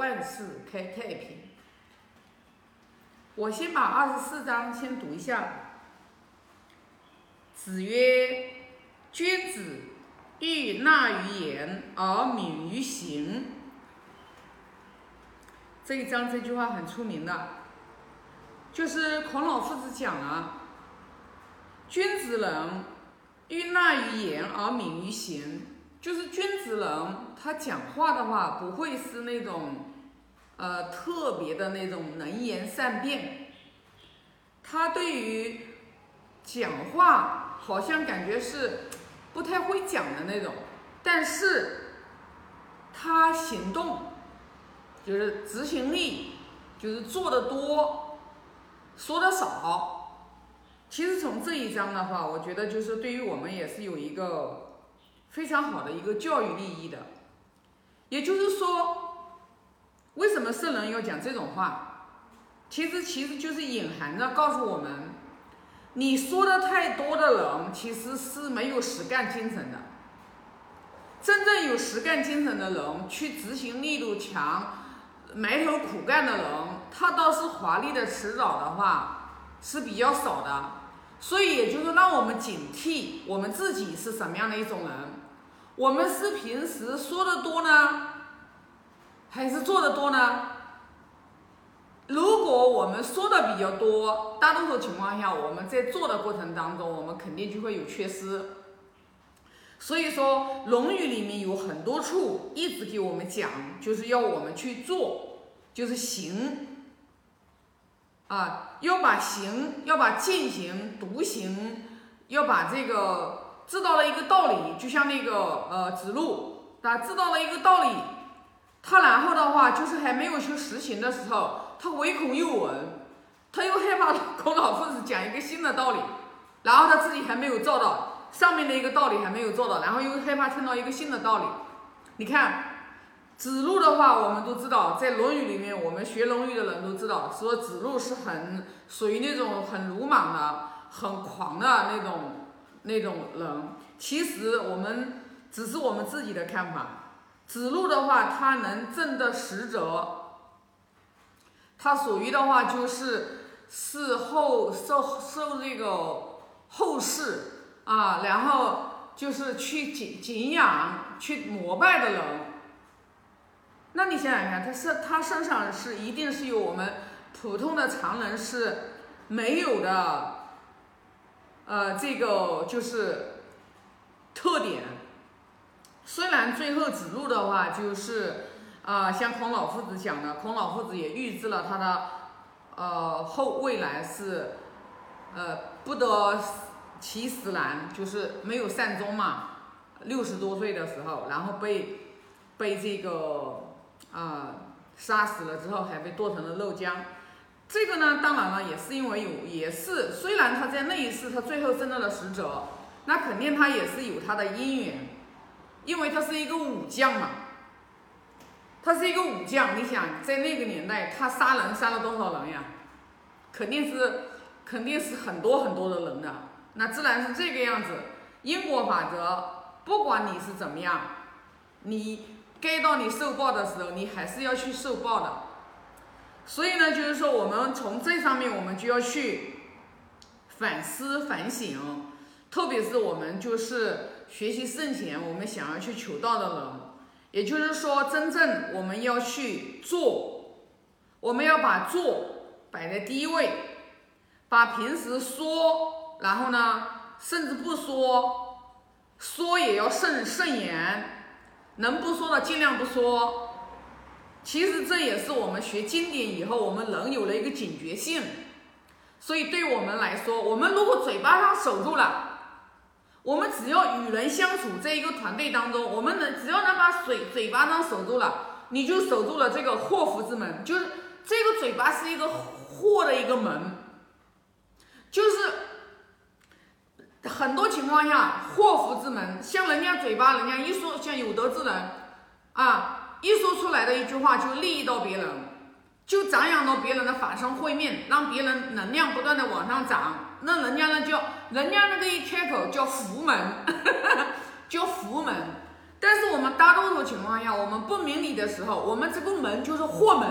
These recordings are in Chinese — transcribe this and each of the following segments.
万事开太平。我先把二十四章先读一下。子曰：“君子欲纳于言而敏于行。”这一章这句话很出名的，就是孔老夫子讲了：“君子人欲纳于言而敏于行。”就是君子人，他讲话的话不会是那种，呃，特别的那种能言善辩。他对于讲话好像感觉是不太会讲的那种，但是他行动就是执行力，就是做的多，说的少。其实从这一章的话，我觉得就是对于我们也是有一个。非常好的一个教育利益的，也就是说，为什么圣人要讲这种话？其实其实就是隐含着告诉我们，你说的太多的人其实是没有实干精神的。真正有实干精神的人，去执行力度强、埋头苦干的人，他倒是华丽的辞藻的话是比较少的。所以也就是让我们警惕我们自己是什么样的一种人。我们是平时说的多呢，还是做的多呢？如果我们说的比较多，大多数情况下，我们在做的过程当中，我们肯定就会有缺失。所以说，《论语》里面有很多处一直给我们讲，就是要我们去做，就是行啊，要把行，要把进行、独行，要把这个。知道了一个道理，就像那个呃子路，他知道了一个道理，他然后的话就是还没有去实行的时候，他唯恐又闻，他又害怕孔老夫子讲一个新的道理，然后他自己还没有做到上面的一个道理还没有做到，然后又害怕听到一个新的道理。你看子路的话，我们都知道，在《论语》里面，我们学《论语》的人都知道，说子路是很属于那种很鲁莽的、很狂的那种。那种人，其实我们只是我们自己的看法。子路的话，他能正得实则，他属于的话就是是后受受这个后世啊，然后就是去敬敬仰、去膜拜的人。那你想想看，他是他身上是一定是有我们普通的常人是没有的。呃，这个就是特点。虽然最后指路的话，就是啊，像孔老夫子讲的，孔老夫子也预知了他的呃后未来是呃不得其死难，就是没有善终嘛。六十多岁的时候，然后被被这个啊杀死了之后，还被剁成了肉浆。这个呢，当然了，也是因为有，也是虽然他在那一世他最后挣到了使者，那肯定他也是有他的因缘，因为他是一个武将嘛，他是一个武将，你想在那个年代他杀人杀了多少人呀？肯定是肯定是很多很多的人的，那自然是这个样子。因果法则，不管你是怎么样，你该到你受报的时候，你还是要去受报的。所以呢，就是说，我们从这上面，我们就要去反思反省，特别是我们就是学习圣贤，我们想要去求道的人，也就是说，真正我们要去做，我们要把做摆在第一位，把平时说，然后呢，甚至不说，说也要慎慎言，能不说的尽量不说。其实这也是我们学经典以后，我们人有了一个警觉性。所以对我们来说，我们如果嘴巴上守住了，我们只要与人相处这一个团队当中，我们能只要能把嘴嘴巴上守住了，你就守住了这个祸福之门。就是这个嘴巴是一个祸的一个门，就是很多情况下祸福之门。像人家嘴巴，人家一说，像有德之人啊。一说出来的一句话就利益到别人，就长养到别人的法身慧命，让别人能量不断的往上涨。那人家呢叫，人家那个一开口叫福门，叫福门。但是我们大多数情况下，我们不明理的时候，我们这个门就是祸门。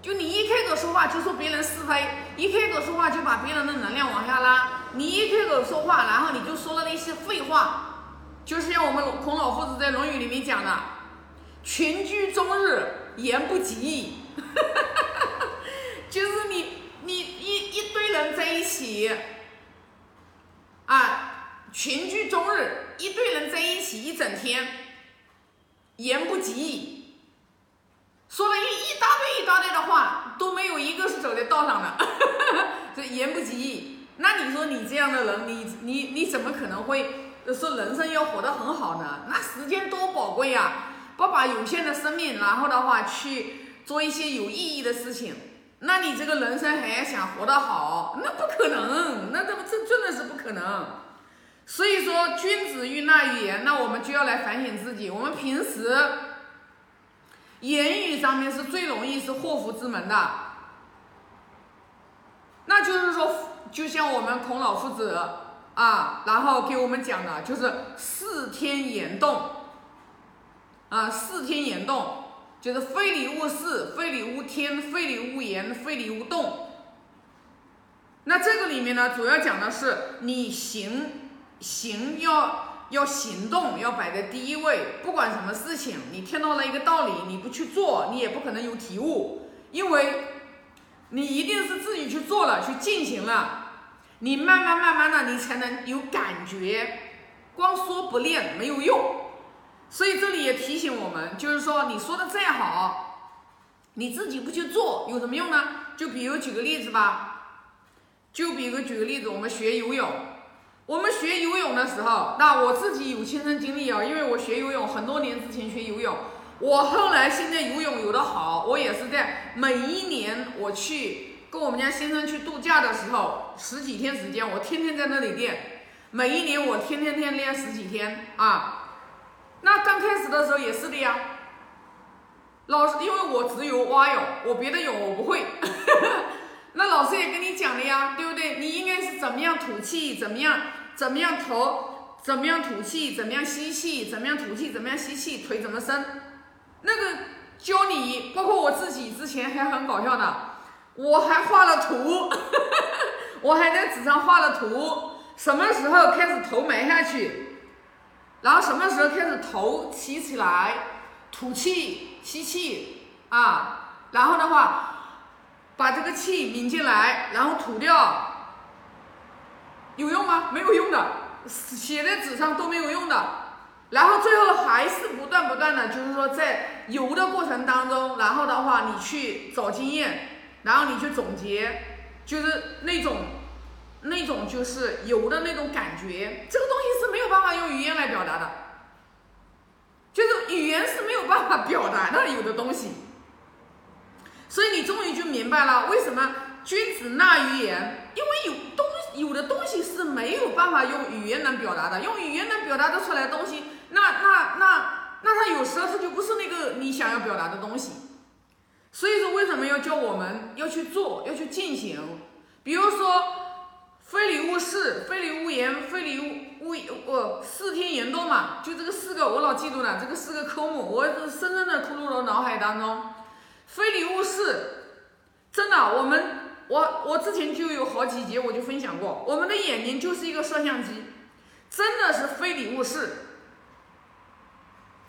就你一开口说话就说别人是非，一开口说话就把别人的能量往下拉。你一开口说话，然后你就说了那些废话，就是像我们孔老夫子在《论语》里面讲的“群居终日，言不及义”，就是你你一一堆人在一起，啊。群居终日，一堆人在一起一整天，言不及义，说了一一大堆一大堆的话，都没有一个是走在道上的，这言不及义。那你说你这样的人，你你你怎么可能会说人生要活得很好呢？那时间多宝贵呀！不把有限的生命，然后的话去做一些有意义的事情，那你这个人生还要想活得好，那不可能，那这这真的是不可能。所以说，君子欲纳于言，那我们就要来反省自己。我们平时言语上面是最容易是祸福之门的。那就是说，就像我们孔老夫子啊，然后给我们讲的，就是四天言动啊，四天言动，就是非礼勿视，非礼勿听，非礼勿言，非礼勿动。那这个里面呢，主要讲的是你行。行要要行动，要摆在第一位。不管什么事情，你听到了一个道理，你不去做，你也不可能有体悟。因为你一定是自己去做了，去进行了，你慢慢慢慢的，你才能有感觉。光说不练没有用。所以这里也提醒我们，就是说你说的再好，你自己不去做有什么用呢？就比如举个例子吧，就比如举个例子，我们学游泳。我们学游泳的时候，那我自己有亲身经历啊，因为我学游泳很多年之前学游泳，我后来现在游泳游得好，我也是在每一年我去跟我们家先生去度假的时候，十几天时间，我天天在那里练，每一年我天天天练十几天啊。那刚开始的时候也是的呀，老师因为我只有蛙泳，我别的泳我不会。那老师也跟你讲了呀，对不对？你应该是怎么样吐气，怎么样，怎么样头，怎么样吐气，怎么样吸气，怎么样吐气，怎么样吸气，腿怎么伸？那个教你，包括我自己之前还很搞笑的，我还画了图，我还在纸上画了图，什么时候开始头埋下去，然后什么时候开始头提起来，吐气，吸气啊，然后的话。把这个气抿进来，然后吐掉，有用吗？没有用的，写在纸上都没有用的。然后最后还是不断不断的，就是说在游的过程当中，然后的话你去找经验，然后你去总结，就是那种那种就是游的那种感觉。这个东西是没有办法用语言来表达的，就是语言是没有办法表达的有的东西。所以你终于就明白了为什么君子纳于言，因为有东有的东西是没有办法用语言能表达的，用语言能表达得出来的东西，那那那那它有时候它就不是那个你想要表达的东西。所以说为什么要叫我们要去做，要去进行？比如说非礼勿视，非礼勿言，非礼勿勿呃四天言动嘛，就这个四个我老记住了，这个四个科目我深深的刻入了脑海当中。非礼勿视，真的，我们我我之前就有好几节我就分享过，我们的眼睛就是一个摄像机，真的是非礼勿视。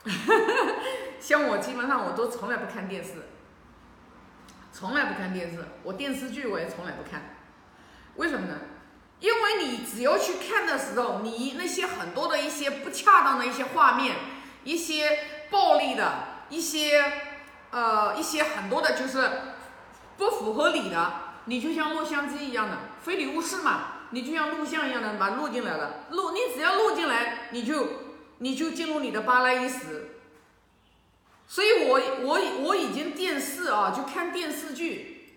像我基本上我都从来不看电视，从来不看电视，我电视剧我也从来不看，为什么呢？只要去看的时候，你那些很多的一些不恰当的一些画面，一些暴力的一些。呃，一些很多的就是不符合理的，你就像录像机一样的，非礼勿视嘛，你就像录像一样的把录进来了，录你只要录进来，你就你就进入你的巴拉伊时。所以我我我已经电视啊，就看电视剧，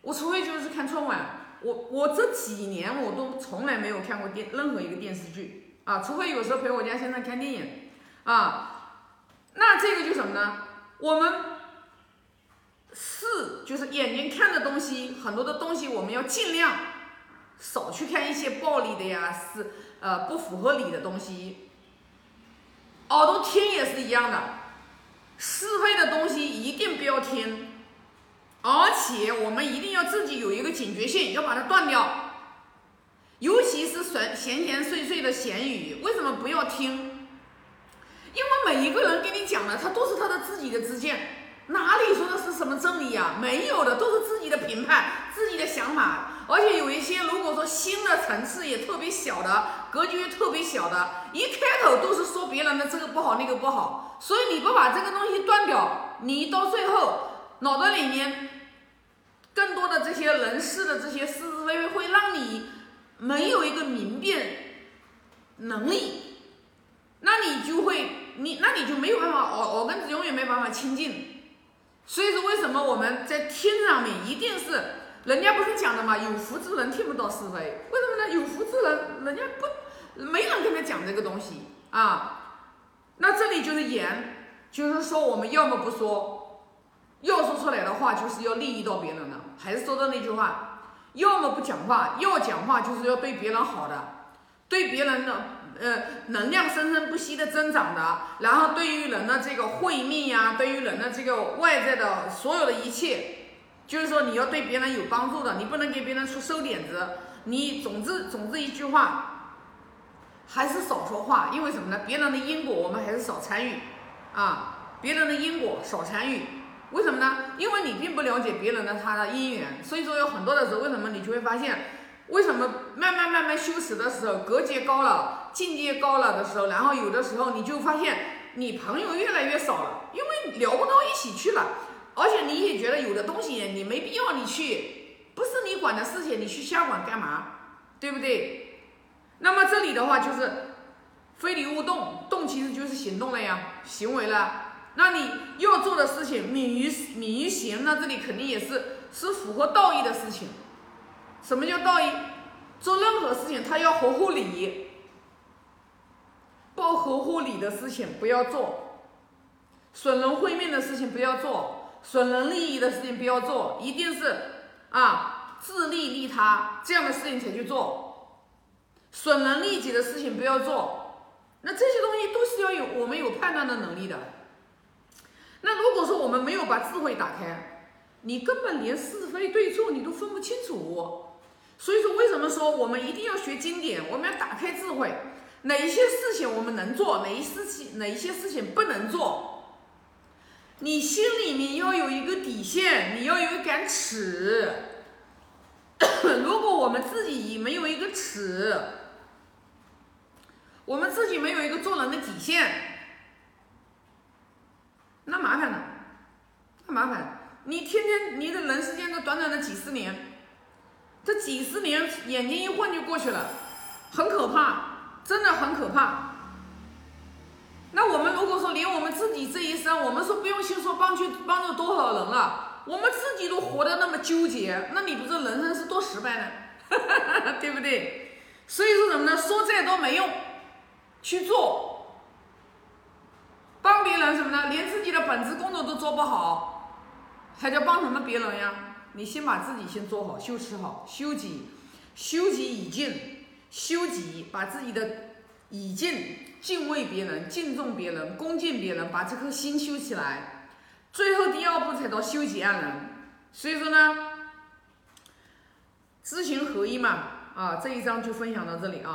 我除非就是看春晚，我我这几年我都从来没有看过电任何一个电视剧啊，除非有时候陪我家先生看电影啊，那这个就什么呢？我们是就是眼睛看的东西，很多的东西我们要尽量少去看一些暴力的呀，是呃不符合理的东西。耳朵听也是一样的，是非的东西一定不要听，而且我们一定要自己有一个警觉性，要把它断掉。尤其是闲闲闲碎碎的闲语，为什么不要听？因为每一个人跟你讲的，他都是他的自己的知见，哪里说的是什么真理啊？没有的，都是自己的评判，自己的想法。而且有一些，如果说新的层次也特别小的，格局特别小的，一开口都是说别人的这个不好那个不好，所以你不把这个东西断掉，你到最后脑袋里面更多的这些人事的这些是是非非，会让你没有一个明辨能力，那你就会你那你就没有办法我我跟永远没办法亲近。所以说，为什么我们在听上面一定是？人家不是讲的嘛，有福之人听不到是非，为什么呢？有福之人，人家不，没人跟他讲这个东西啊。那这里就是言，就是说我们要么不说，要说出来的话就是要利益到别人的，还是说的那句话，要么不讲话，要讲话就是要对别人好的，对别人的呃能量生生不息的增长的，然后对于人的这个会面呀，对于人的这个外在的所有的一切。就是说你要对别人有帮助的，你不能给别人出馊点子。你总之总之一句话，还是少说话，因为什么呢？别人的因果我们还是少参与啊，别人的因果少参与。为什么呢？因为你并不了解别人的他的因缘，所以说有很多的时候，为什么你就会发现，为什么慢慢慢慢修持的时候，格局高了，境界高了的时候，然后有的时候你就发现你朋友越来越少了，因为聊不到一起去了。而且你也觉得有的东西你没必要你去，不是你管的事情，你去瞎管干嘛？对不对？那么这里的话就是非礼勿动，动其实就是行动了呀，行为了。那你要做的事情，敏于敏于行，那这里肯定也是是符合道义的事情。什么叫道义？做任何事情，他要合乎理，不合乎理的事情不要做，损人会面的事情不要做。损人利益的事情不要做，一定是啊自利利他这样的事情才去做。损人利己的事情不要做，那这些东西都是要有我们有判断的能力的。那如果说我们没有把智慧打开，你根本连是非对错你都分不清楚。所以说，为什么说我们一定要学经典？我们要打开智慧，哪一些事情我们能做，哪一事情哪一些事情不能做。你心里面要有一个底线，你要有一杆尺。如果我们自己没有一个尺，我们自己没有一个做人的底线，那麻烦了，那麻烦。你天天你的人世间这短短的几十年，这几十年眼睛一晃就过去了，很可怕，真的很可怕。那我们如果说连我们自己这一生，我们说不用去说帮去帮助多少人了，我们自己都活得那么纠结，那你不知道人生是多失败呢？对不对？所以说什么呢？说再多没用，去做，帮别人什么呢？连自己的本职工作都做不好，还叫帮什么别人呀？你先把自己先做好，修持好，修己，修己以敬，修己，把自己的以敬。敬畏别人，敬重别人，恭敬别人，把这颗心修起来，最后第二步才到修己爱人。所以说呢，知行合一嘛，啊，这一章就分享到这里啊。